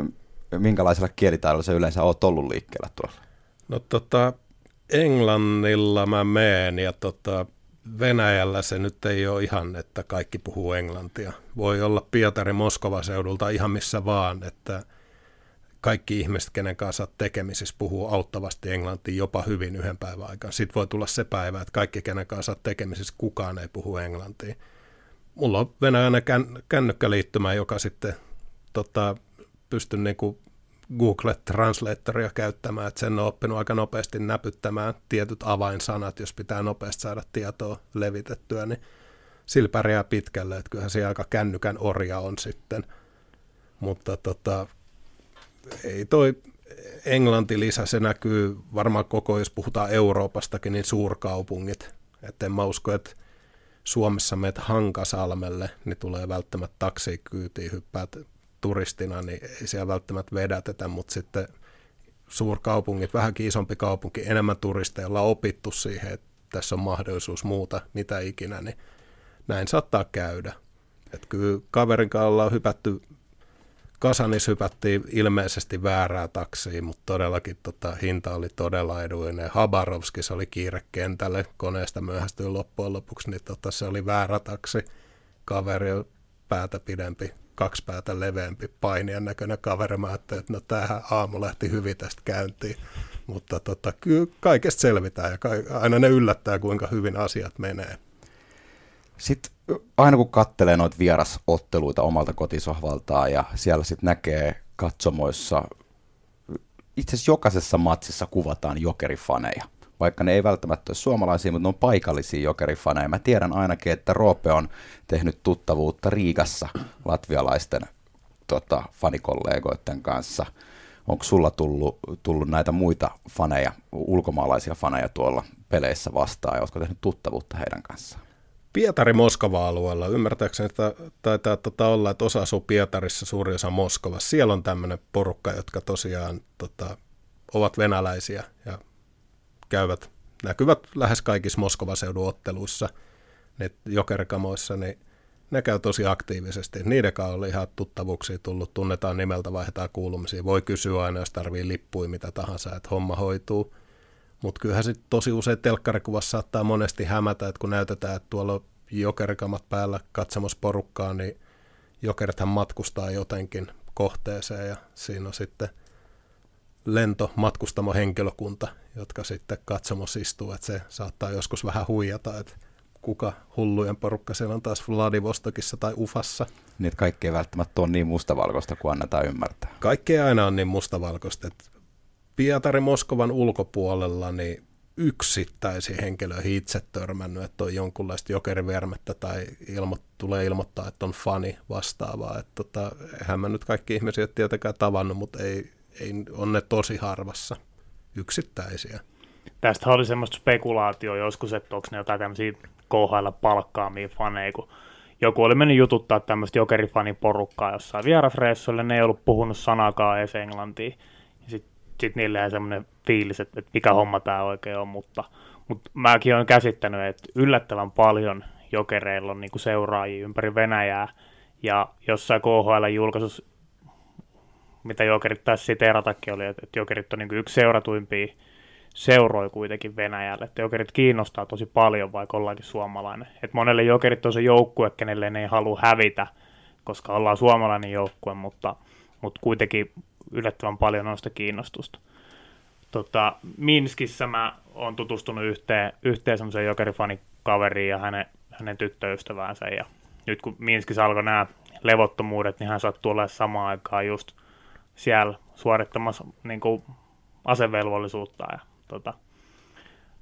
minkälaisella kielitaidolla se yleensä oot ollut liikkeellä tuolla? No tota, Englannilla mä meen ja tota, Venäjällä se nyt ei ole ihan, että kaikki puhuu englantia. Voi olla Pietari Moskova seudulta ihan missä vaan, että kaikki ihmiset, kenen kanssa tekemisissä, puhuu auttavasti englantia jopa hyvin yhden päivän aikana. Sitten voi tulla se päivä, että kaikki, kenen kanssa tekemisissä, kukaan ei puhu englantia. Mulla on venäjäinen kän, kännykkäliittymä, joka sitten tota, pystyn niinku Google Translatoria käyttämään, että sen on oppinut aika nopeasti näpyttämään tietyt avainsanat, jos pitää nopeasti saada tietoa levitettyä, niin sillä pärjää pitkälle, että kyllähän se aika kännykän orja on sitten. Mutta tota, ei toi Englanti lisä, se näkyy varmaan koko, jos puhutaan Euroopastakin, niin suurkaupungit. Että en mä usko, että Suomessa meet Hankasalmelle, niin tulee välttämättä taksikyytiin, hyppäät turistina, niin ei siellä välttämättä vedätetä, mutta sitten suurkaupungit, vähänkin isompi kaupunki, enemmän turisteja, on opittu siihen, että tässä on mahdollisuus muuta, mitä ikinä, niin näin saattaa käydä. Että kyllä kaverin kanssa ollaan hypätty, Kasanis hypättiin ilmeisesti väärää taksiin, mutta todellakin tota, hinta oli todella edullinen. Habarovskis oli kiire kentälle, koneesta myöhästyi loppujen lopuksi, niin tota, se oli väärä taksi. Kaveri päätä pidempi kaksi päätä leveämpi painijan näköinen kaveri. Mä että no tämähän aamu lähti hyvin tästä käyntiin. Mutta tota, kyllä kaikesta selvitään ja ka- aina ne yllättää, kuinka hyvin asiat menee. Sitten aina kun kattelee noita vierasotteluita omalta kotisohvaltaan ja siellä sitten näkee katsomoissa, itse asiassa jokaisessa matsissa kuvataan jokerifaneja vaikka ne ei välttämättä ole suomalaisia, mutta ne on paikallisia jokerifaneja. Mä tiedän ainakin, että Roope on tehnyt tuttavuutta Riigassa latvialaisten tota, fanikollegoiden kanssa. Onko sulla tullut, tullut näitä muita faneja, ulkomaalaisia faneja tuolla peleissä vastaan, ja oletko tehnyt tuttavuutta heidän kanssaan? Pietari-Moskova-alueella, ymmärtääkseni että taitaa tota olla, että osa asuu Pietarissa, suuri osa Moskovassa. Siellä on tämmöinen porukka, jotka tosiaan tota, ovat venäläisiä ja käyvät, näkyvät lähes kaikissa Moskovan otteluissa, ne jokerikamoissa, niin ne käy tosi aktiivisesti. Niiden kanssa oli ihan tuttavuuksia tullut, tunnetaan nimeltä, vaihdetaan kuulumisia. Voi kysyä aina, jos tarvii lippuja, mitä tahansa, että homma hoituu. Mutta kyllähän sitten tosi usein telkkarikuvassa saattaa monesti hämätä, että kun näytetään, että tuolla on jokerikamat päällä katsomassa porukkaa, niin jokerithan matkustaa jotenkin kohteeseen ja siinä on sitten – lento matkustamo henkilökunta, jotka sitten katsomossa istuu, että se saattaa joskus vähän huijata, että kuka hullujen porukka siellä on taas Vladivostokissa tai Ufassa. Niin, että kaikki ei välttämättä ole niin mustavalkoista kuin annetaan ymmärtää. Kaikki aina ole niin mustavalkoista. Että Pietari Moskovan ulkopuolella niin yksittäisiä henkilöihin itse törmännyt, että on jonkunlaista jokerivermettä tai ilmo, tulee ilmoittaa, että on fani vastaavaa. Että tota, eihän mä nyt kaikki ihmisiä tietenkään tavannut, mutta ei, ei, on ne tosi harvassa yksittäisiä. Tästä oli semmoista spekulaatio joskus, että onko ne jotain tämmöisiä KHL palkkaamia faneja, kun joku oli mennyt jututtaa tämmöistä jokerifaniporukkaa jossain vierasreissuille, ne ei ollut puhunut sanakaan edes englantia. Sitten sit niille ei semmoinen fiilis, että, että mikä homma tämä oikein on, mutta, mutta mäkin olen käsittänyt, että yllättävän paljon jokereilla on niinku seuraajia ympäri Venäjää, ja jossain KHL-julkaisussa mitä Jokerit taisi siteeratakin oli, että, Jokerit on niin yksi seuratuimpia seuroi kuitenkin Venäjälle. Että Jokerit kiinnostaa tosi paljon, vaikka ollaankin suomalainen. Että monelle Jokerit on se joukkue, kenelle ne ei halua hävitä, koska ollaan suomalainen joukkue, mutta, mutta kuitenkin yllättävän paljon on sitä kiinnostusta. Tota, Minskissä mä oon tutustunut yhteen, yhteen semmoiseen jokerifanikaveriin ja hänen, hänen tyttöystäväänsä. Ja nyt kun Minskissä alkoi nämä levottomuudet, niin hän sattuu olla samaan aikaan just – siellä suorittamassa niin kuin asevelvollisuutta ja tota,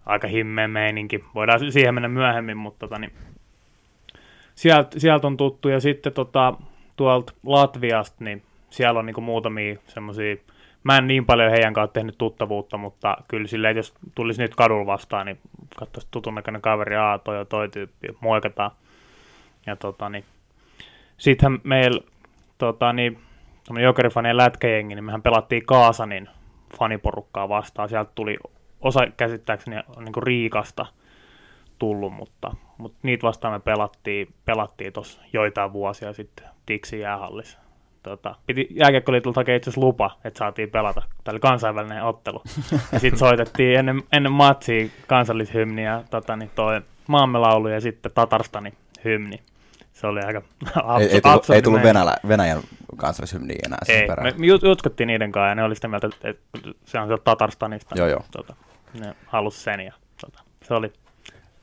aika himmeä meininki. Voidaan siihen mennä myöhemmin, mutta tota, niin, sieltä, sieltä on tuttu. Ja sitten tota, tuolta Latviasta, niin siellä on niin kuin muutamia semmoisia, mä en niin paljon heidän kanssa tehnyt tuttavuutta, mutta kyllä silleen, jos tulisi nyt kadulla vastaan, niin katsoisi tutun näköinen kaveri, aa, toi on toi tyyppi, moikataan. Ja tota, niin, sittenhän meillä tota, niin, jokerifanien lätkäjengi, niin mehän pelattiin Kaasanin faniporukkaa vastaan. Sieltä tuli osa käsittääkseni niin kuin Riikasta tullut, mutta, mutta niitä vastaan me pelattiin, pelattiin tuossa joitain vuosia sitten Tiksi jäähallissa. Tota, piti jääkiekkoliitolta hakea itse lupa, että saatiin pelata. Tämä oli kansainvälinen ottelu. Ja sitten soitettiin ennen, ennen matsia kansallishymniä, tota, niin toi maamme laulu ja sitten Tatarstanin hymni. Se oli aika [laughs] absu- Ei, ei tullut, ei tullut absurdi Venälä, Venäjän kansallishymniä enää sen ei, perään. me, me jut- jutkattiin niiden kanssa ja ne oli sitä mieltä, että, että se on sieltä Tatarstanista. Joo, joo. Tota, ne halus sen ja tota, se, oli,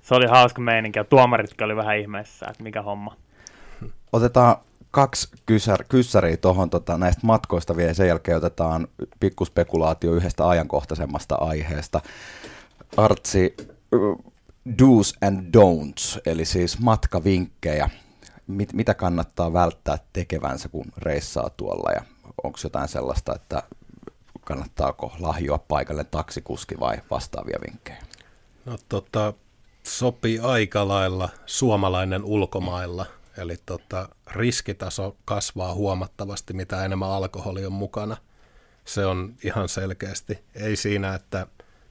se oli hauska meininki ja tuomaritkin oli vähän ihmeessä, että mikä homma. Otetaan kaksi kysär, kyssäriä tuohon tota, näistä matkoista vielä, sen jälkeen otetaan pikkuspekulaatio yhdestä ajankohtaisemmasta aiheesta. Artsi, uh, do's and don'ts, eli siis matkavinkkejä. Mit, mitä kannattaa välttää tekevänsä, kun reissaa tuolla, ja onko jotain sellaista, että kannattaako lahjoa paikalle taksikuski vai vastaavia vinkkejä? No tota, sopii aika lailla suomalainen ulkomailla, eli tota, riskitaso kasvaa huomattavasti, mitä enemmän alkoholi on mukana. Se on ihan selkeästi. Ei siinä, että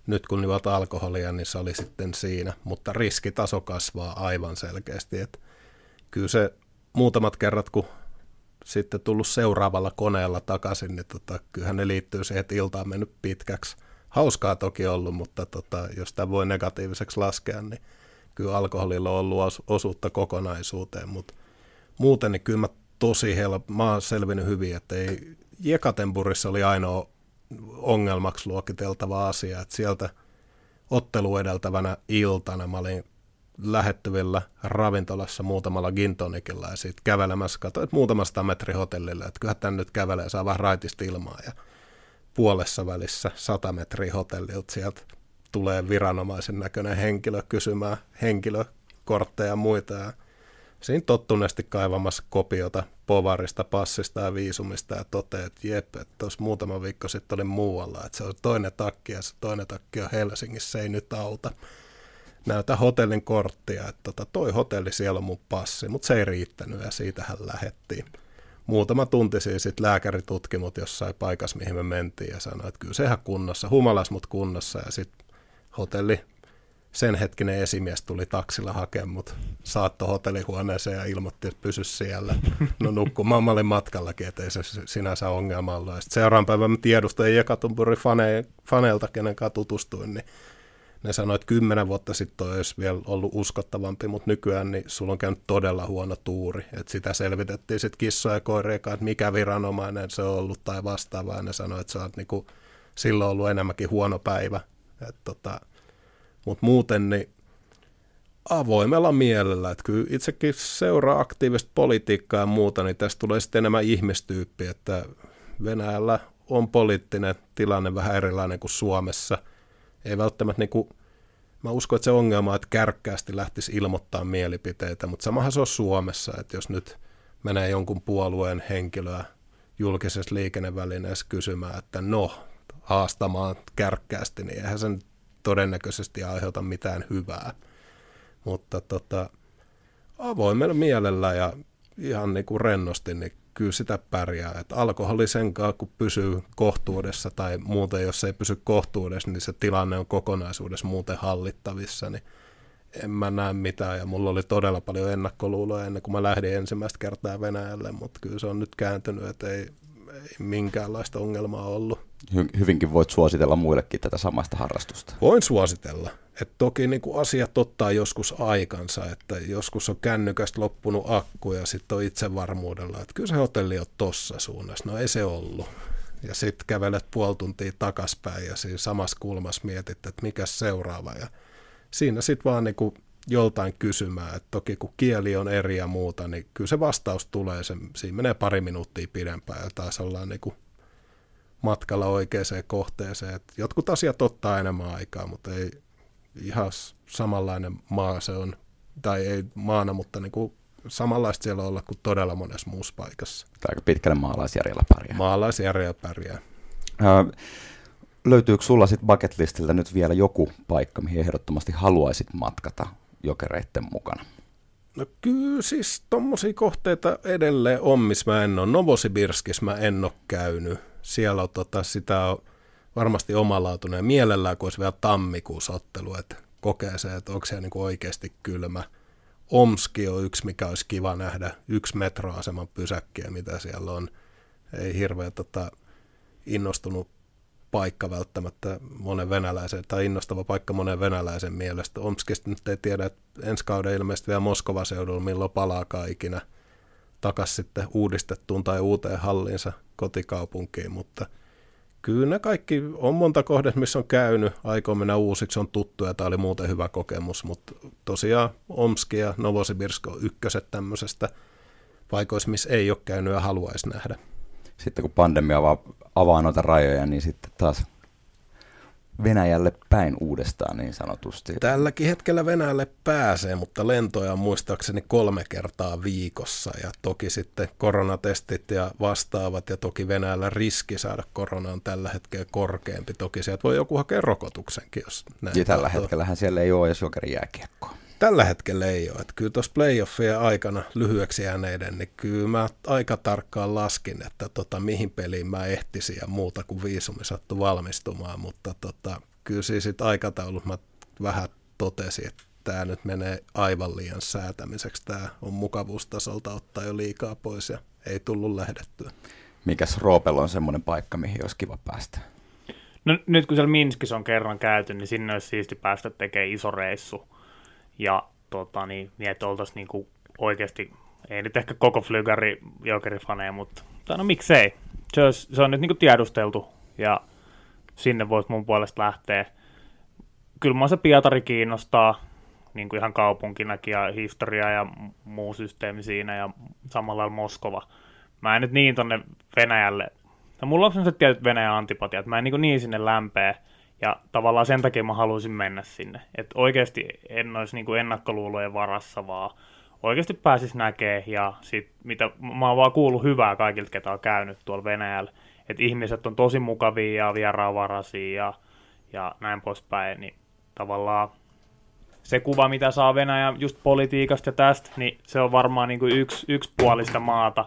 nyt kun juot alkoholia, niin se oli sitten siinä, mutta riskitaso kasvaa aivan selkeästi. Et kyllä se muutamat kerrat, kun sitten tullut seuraavalla koneella takaisin, niin tota, kyllähän ne liittyy siihen, että ilta on mennyt pitkäksi. Hauskaa toki ollut, mutta tota, jos sitä voi negatiiviseksi laskea, niin kyllä alkoholilla on ollut os- osuutta kokonaisuuteen, mutta muuten niin kyllä mä tosi help, mä oon selvinnyt hyvin, että ei, Jekatenburissa oli ainoa ongelmaksi luokiteltava asia, että sieltä ottelu edeltävänä iltana mä olin lähettyvillä ravintolassa muutamalla gintonikilla ja sitten kävelemässä, katsoin, että muutamasta metri hotellille, että kyllähän tän nyt kävelee, saa vähän raitista ilmaa ja puolessa välissä 100 metriä hotellilta sieltä tulee viranomaisen näköinen henkilö kysymään henkilökortteja ja muita ja siinä tottuneesti kaivamassa kopiota povarista, passista ja viisumista ja toteaa, että jep, että tuossa muutama viikko sitten olin muualla, että se on toinen takki ja se toinen takki on Helsingissä, se ei nyt auta. Näytä hotellin korttia, että tota, toi hotelli siellä on mun passi, mutta se ei riittänyt ja siitähän lähettiin. Muutama tunti siis sitten lääkäri tutki jossain paikassa, mihin me mentiin ja sanoi, että kyllä se ihan kunnossa, humalas mut kunnossa ja sitten hotelli sen hetkinen esimies tuli taksilla hakemaan mut saatto hotellihuoneeseen ja ilmoitti, että pysy siellä. No nukkumaan mä olin matkallakin, ettei se sinänsä ongelma ollut. Sitten seuraavan päivän mä tiedustelin Jekatunburin fane, faneilta, kenen kanssa tutustuin, niin ne sanoi, että kymmenen vuotta sitten olisi vielä ollut uskottavampi, mutta nykyään niin sulla on käynyt todella huono tuuri. Et sitä selvitettiin sitten kissoja ja kanssa, että mikä viranomainen se on ollut tai vastaavaa. Ja ne sanoi, että sä oot niinku, silloin ollut enemmänkin huono päivä. Tota, mutta muuten niin avoimella mielellä, että kyllä itsekin seuraa aktiivista politiikkaa ja muuta, niin tästä tulee sitten enemmän ihmistyyppi, että Venäjällä on poliittinen tilanne vähän erilainen kuin Suomessa. Ei välttämättä niin kuin, mä uskon, että se ongelma on, että kärkkäästi lähtisi ilmoittaa mielipiteitä, mutta samahan se on Suomessa, että jos nyt menee jonkun puolueen henkilöä julkisessa liikennevälineessä kysymään, että no, haastamaan kärkkäästi, niin eihän sen todennäköisesti aiheuta mitään hyvää. Mutta tota, avoimella mielellä ja ihan niin kuin rennosti, niin kyllä sitä pärjää. Et alkoholi sen kanssa, kun pysyy kohtuudessa tai muuten, jos ei pysy kohtuudessa, niin se tilanne on kokonaisuudessa muuten hallittavissa, niin en mä näe mitään. Ja mulla oli todella paljon ennakkoluuloja ennen kuin mä lähdin ensimmäistä kertaa Venäjälle, mutta kyllä se on nyt kääntynyt, että ei, ei minkäänlaista ongelmaa ollut. Hy- hyvinkin voit suositella muillekin tätä samasta harrastusta. Voin suositella. Et toki niin kuin asiat ottaa joskus aikansa, että joskus on kännykästä loppunut akku ja sitten on itsevarmuudella, että kyllä se hotelli on tossa suunnassa. No ei se ollut. Ja sitten kävelet puoli tuntia takaspäin ja siinä samassa kulmassa mietit, että mikä seuraava. Ja siinä sitten vaan niin kuin joltain kysymään, että toki kun kieli on eri ja muuta, niin kyllä se vastaus tulee, se, siinä menee pari minuuttia pidempään ja taas ollaan niin kuin matkalla oikeaan kohteeseen. Et jotkut asiat ottaa enemmän aikaa, mutta ei ihan samanlainen maa se on, tai ei maana, mutta niin kuin samanlaista siellä olla kuin todella monessa muussa paikassa. Tai aika pitkälle maalaisjärjellä pärjää. Maalaisjärjellä pärjää. Öö, löytyykö sulla sitten bucket listiltä nyt vielä joku paikka, mihin ehdottomasti haluaisit matkata jokereitten mukana? No kyllä siis tommosia kohteita edelleen on, missä mä en ole. Novosibirskis mä en ole käynyt. Siellä on tota, sitä on varmasti omalaatuinen. Ja mielellään, kun olisi vielä tammikuussa ottelu, että kokee se, että onko se niin oikeasti kylmä. Omski on yksi, mikä olisi kiva nähdä. Yksi metroaseman pysäkkiä, mitä siellä on. ei hirveän tota, innostunut paikka välttämättä monen venäläisen, tai innostava paikka monen venäläisen mielestä. Omskista nyt ei tiedä, että ensi kauden ilmeisesti vielä Moskova seudulla, milloin palaakaan ikinä takaisin sitten uudistettuun tai uuteen hallinsa kotikaupunkiin, mutta kyllä ne kaikki on monta kohdetta, missä on käynyt, aikoo mennä uusiksi, on tuttu ja tämä oli muuten hyvä kokemus, mutta tosiaan Omski ja Novosibirsk on ykköset tämmöisestä paikoissa, missä ei ole käynyt ja haluaisi nähdä. Sitten kun pandemia avaa, avaa noita rajoja, niin sitten taas Venäjälle päin uudestaan niin sanotusti. Tälläkin hetkellä Venäjälle pääsee, mutta lentoja on muistaakseni kolme kertaa viikossa ja toki sitten koronatestit ja vastaavat ja toki Venäjällä riski saada koronaan tällä hetkellä korkeampi. Toki sieltä voi joku hakea rokotuksenkin, jos näin. Ja tällä hetkellähän siellä ei ole edes jokerin jääkiekkoa. Tällä hetkellä ei ole. Että kyllä tuossa playoffien aikana lyhyeksi jääneiden, niin kyllä mä aika tarkkaan laskin, että tota, mihin peliin mä ehtisin ja muuta kuin viisumi sattui valmistumaan, mutta tota, kyllä siis sit aikataulut mä vähän totesin, että tämä nyt menee aivan liian säätämiseksi. Tämä on mukavuustasolta ottaa jo liikaa pois ja ei tullut lähdettyä. Mikäs Roopel on semmoinen paikka, mihin olisi kiva päästä? No, nyt kun siellä Minskissä on kerran käyty, niin sinne olisi siisti päästä tekemään iso reissu ja tota, niin, niin että oltaisiin niinku oikeasti, ei nyt ehkä koko flygari jokerifaneja, mutta tai no miksei. Se, olisi, se on nyt niinku tiedusteltu ja sinne voisi mun puolesta lähteä. Kyllä mua se Pietari kiinnostaa, niin kuin ihan kaupunkinakin ja historia ja muu systeemi siinä ja samalla Moskova. Mä en nyt niin tonne Venäjälle, no mulla on se tietyt Venäjän antipatia, että mä en niin, niin sinne lämpeä, ja tavallaan sen takia mä haluaisin mennä sinne. Että oikeasti en olisi niin ennakkoluulojen varassa, vaan oikeasti pääsis näkee ja sit, mitä, mä oon vaan kuullut hyvää kaikilta, ketä on käynyt tuolla Venäjällä. Että ihmiset on tosi mukavia ja vieraanvaraisia ja, ja näin poispäin. Niin tavallaan se kuva, mitä saa Venäjä just politiikasta ja tästä, niin se on varmaan niin kuin yksi, yksipuolista maata.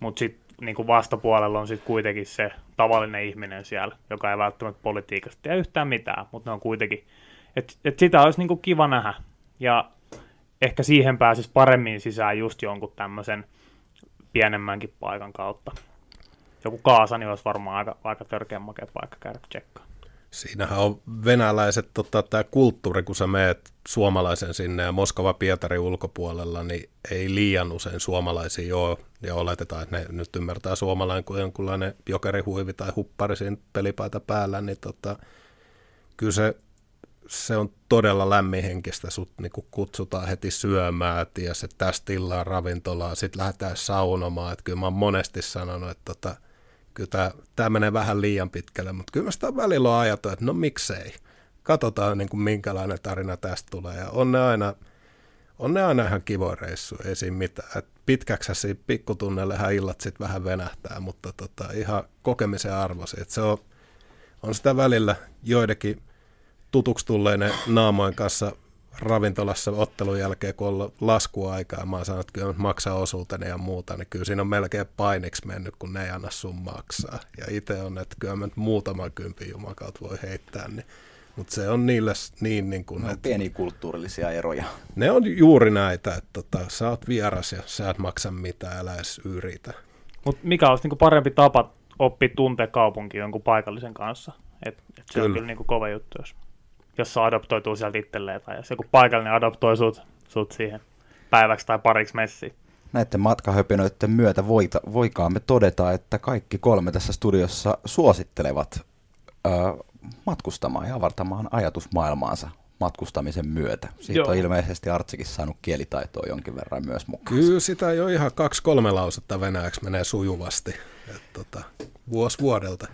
Mutta sitten niin kuin vastapuolella on sitten kuitenkin se tavallinen ihminen siellä, joka ei välttämättä politiikasta tiedä yhtään mitään, mutta ne on kuitenkin, että et sitä olisi niin kuin kiva nähdä. Ja ehkä siihen pääsisi paremmin sisään just jonkun tämmöisen pienemmänkin paikan kautta. Joku Kaasani olisi varmaan aika, aika törkeän makea paikka käydä tsekkaan. Siinähän on venäläiset, tota, tämä kulttuuri, kun sä meet suomalaisen sinne ja Moskova Pietari ulkopuolella, niin ei liian usein suomalaisia ole, ja oletetaan, että ne nyt ymmärtää suomalainen kuin jonkunlainen jokerihuivi tai huppari siinä pelipaita päällä, niin tota, kyllä se, se on todella lämminhenkistä, sut niinku kutsutaan heti syömään, ja se tästä illaa ravintolaa, sitten lähdetään saunomaan, että kyllä mä oon monesti sanonut, että tota, kyllä tämä, tämä menee vähän liian pitkälle, mutta kyllä mä sitä välillä on ajatellut, että no miksei. Katsotaan niin kuin minkälainen tarina tästä tulee. Ja on ne aina, on ne aina ihan kivoja reissu, ei siinä mitään. Et pitkäksi pikkutunnellehan illat sitten vähän venähtää, mutta tota, ihan kokemisen arvosi. Et se on, on sitä välillä joidenkin tutuksi tulleinen naamojen kanssa ravintolassa ottelun jälkeen, kun on laskuaikaa, mä oon sanonut, että kyllä maksaa osuuteni ja muuta, niin kyllä siinä on melkein painiksi mennyt, kun ne ei anna sun maksaa. Ja itse on, että kyllä mä nyt muutaman kympin jumakaut voi heittää, niin mutta se on niille niin, niin kuin, no, että, pieniä kulttuurillisia eroja. Ne on juuri näitä, että tota, sä oot vieras ja sä et maksa mitään, älä edes yritä. Mutta mikä olisi niin parempi tapa oppia tuntea kaupunki jonkun paikallisen kanssa? Et, et se kyllä. on kyllä niin kuin kova juttu, jos jos se adoptoituu sieltä itselleen tai jos joku paikallinen adoptoi sut, sut siihen päiväksi tai pariksi messiin. Näiden matkahöpinöiden myötä voita, voikaamme todeta, että kaikki kolme tässä studiossa suosittelevat ö, matkustamaan ja avartamaan ajatusmaailmaansa matkustamisen myötä. Siitä Joo. on ilmeisesti Artsikin saanut kielitaitoa jonkin verran myös mukaan. Kyllä sitä jo ihan kaksi-kolme lausetta venäjäksi menee sujuvasti. Et, tota, vuosi vuodelta.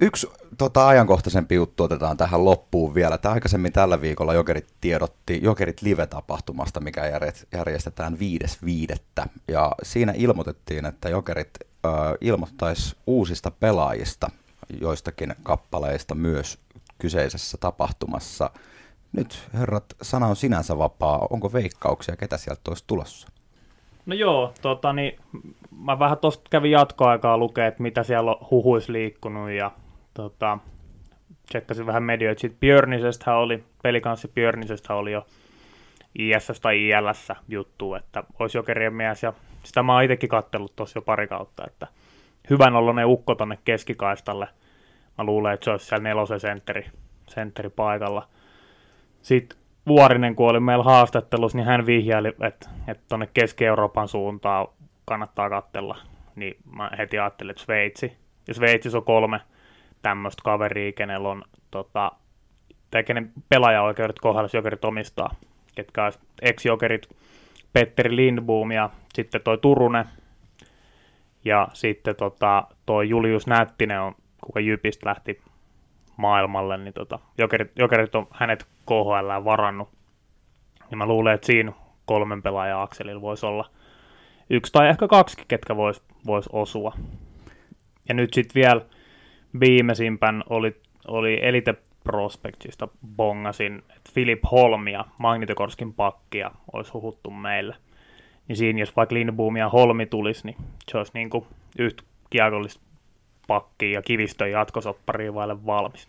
Yksi tota, ajankohtaisempi juttu otetaan tähän loppuun vielä. Tämä aikaisemmin tällä viikolla Jokerit tiedotti Jokerit Live-tapahtumasta, mikä järjestetään 5.5. Ja siinä ilmoitettiin, että Jokerit äh, ilmoittaisi uusista pelaajista, joistakin kappaleista myös kyseisessä tapahtumassa. Nyt herrat, sana on sinänsä vapaa. Onko veikkauksia, ketä sieltä olisi tulossa? No joo, tota, niin, mä vähän tuosta kävin jatkoaikaa lukea, että mitä siellä on huhuis liikkunut ja tota, tsekkasin vähän medioita. Sitten Björnisestä oli, pelikanssi Björnisestä oli jo ISS tai ILS juttu, että olisi jokerien mies, ja sitä mä oon itsekin kattellut tuossa jo pari kautta, että hyvän oloinen ukko tonne keskikaistalle. Mä luulen, että se olisi siellä nelosen sentteri, sentteri paikalla. Sitten Vuorinen, kun oli meillä haastattelussa, niin hän vihjaili, että, että tuonne Keski-Euroopan suuntaan kannattaa katsella. Niin mä heti ajattelin, että Sveitsi. Ja Sveitsissä on kolme tämmöistä kaveria, kenellä on tota, tai kenen pelaajaoikeudet kohdalla jokerit omistaa, ketkä olisi ex-jokerit Petteri Lindboom ja sitten toi Turunen ja sitten tota, toi Julius Nättinen on, kuka Jypistä lähti maailmalle, niin tota, jokerit, jokerit on hänet KHL varannut. Ja mä luulen, että siinä kolmen pelaajan akselilla voisi olla yksi tai ehkä kaksi, ketkä voisi vois osua. Ja nyt sitten vielä viimeisimpän oli, oli Elite Prospectista bongasin, että Philip Holm ja Magnitokorskin pakkia olisi huhuttu meille. Niin siinä, jos vaikka Lindboom ja Holmi tulisi, niin se olisi niin kuin yhtä kiekollista pakkia ja kivistön jatkosopparia vaille valmis.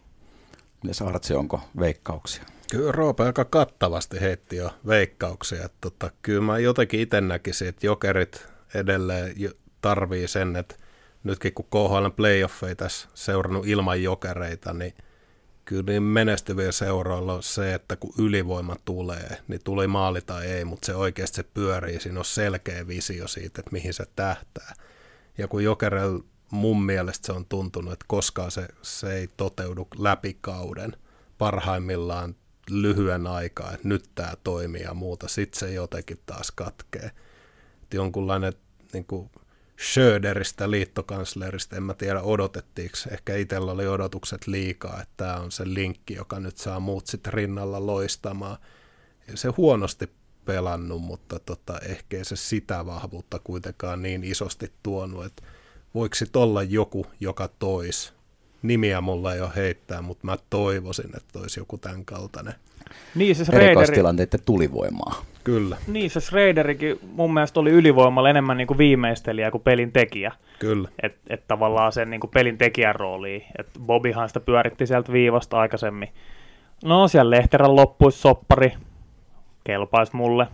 Mites Artsi, onko veikkauksia? Kyllä Roope aika kattavasti heitti jo veikkauksia. Että tota, kyllä mä jotenkin itse näkisin, että jokerit edelleen tarvii sen, että nytkin kun KHL playoffeja tässä seurannut ilman jokereita, niin kyllä niin menestyviä seuroilla on se, että kun ylivoima tulee, niin tuli maali tai ei, mutta se oikeasti se pyörii, siinä on selkeä visio siitä, että mihin se tähtää. Ja kun Jokerel mun mielestä se on tuntunut, että koskaan se, se ei toteudu läpikauden parhaimmillaan lyhyen aikaa, että nyt tämä toimii ja muuta, sitten se jotenkin taas katkee. Että jonkunlainen niin kuin Schröderistä liittokanslerista, en mä tiedä odotettiinko, ehkä itsellä oli odotukset liikaa, että tämä on se linkki, joka nyt saa muut sitten rinnalla loistamaan. Ja se huonosti pelannut, mutta tota, ehkä se sitä vahvuutta kuitenkaan niin isosti tuonut, että voiko sitten olla joku, joka tois. Nimiä mulla ei ole heittää, mutta mä toivoisin, että olisi joku tämän kaltainen. Niin, se Erikoistilanteiden tulivoimaa. Kyllä. Niin, se Schraderikin mun mielestä oli ylivoimalla enemmän niin kuin viimeistelijä kuin pelin tekijä. Kyllä. Että et tavallaan sen niin kuin pelin tekijän rooliin. että Bobihan sitä pyöritti sieltä viivasta aikaisemmin. No, siellä Lehterän loppuisi soppari. Kelpaisi mulle.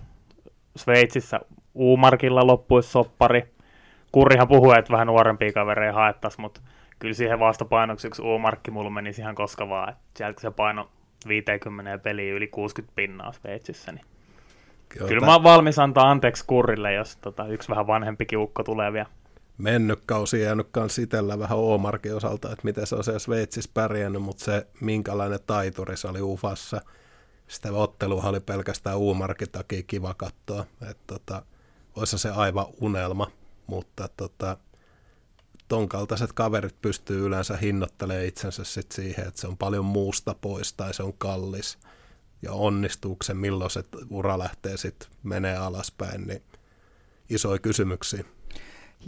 Sveitsissä Uumarkilla loppuisi soppari. Kurrihan puhui, että vähän nuorempia kavereja haettaisiin, mutta kyllä siihen vastapainoksi yksi Uumarkki mulla menisi ihan koska vaan. Sieltä se paino 50 peliä yli 60 pinnaa Sveitsissä, niin Joo, Kyllä mä oon valmis antaa anteeksi kurrille, jos tota, yksi vähän vanhempi kiukko tulee vielä. Mennyt kausi jäänyt kans itellä vähän Omarkin osalta, että miten se on siellä Sveitsissä pärjännyt, mutta se minkälainen taituri se oli Ufassa. Sitä ottelua oli pelkästään Uumarkin takia kiva katsoa. Että tota, olisi se aivan unelma, mutta tota, ton kaltaiset kaverit pystyy yleensä hinnoittelemaan itsensä sit siihen, että se on paljon muusta pois tai se on kallis ja onnistuuko se, milloin se ura lähtee sitten menee alaspäin, niin isoja kysymyksiä.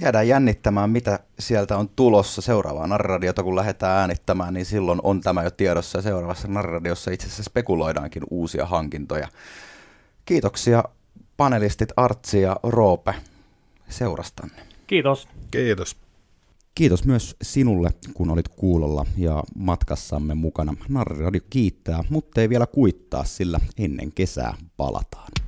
Jäädään jännittämään, mitä sieltä on tulossa seuraavaa narradiota, kun lähdetään äänittämään, niin silloin on tämä jo tiedossa ja seuraavassa narradiossa itse asiassa spekuloidaankin uusia hankintoja. Kiitoksia panelistit Artsi ja Roope seurastanne. Kiitos. Kiitos. Kiitos myös sinulle, kun olit kuulolla ja matkassamme mukana. Narriradio kiittää, mutta ei vielä kuittaa, sillä ennen kesää palataan.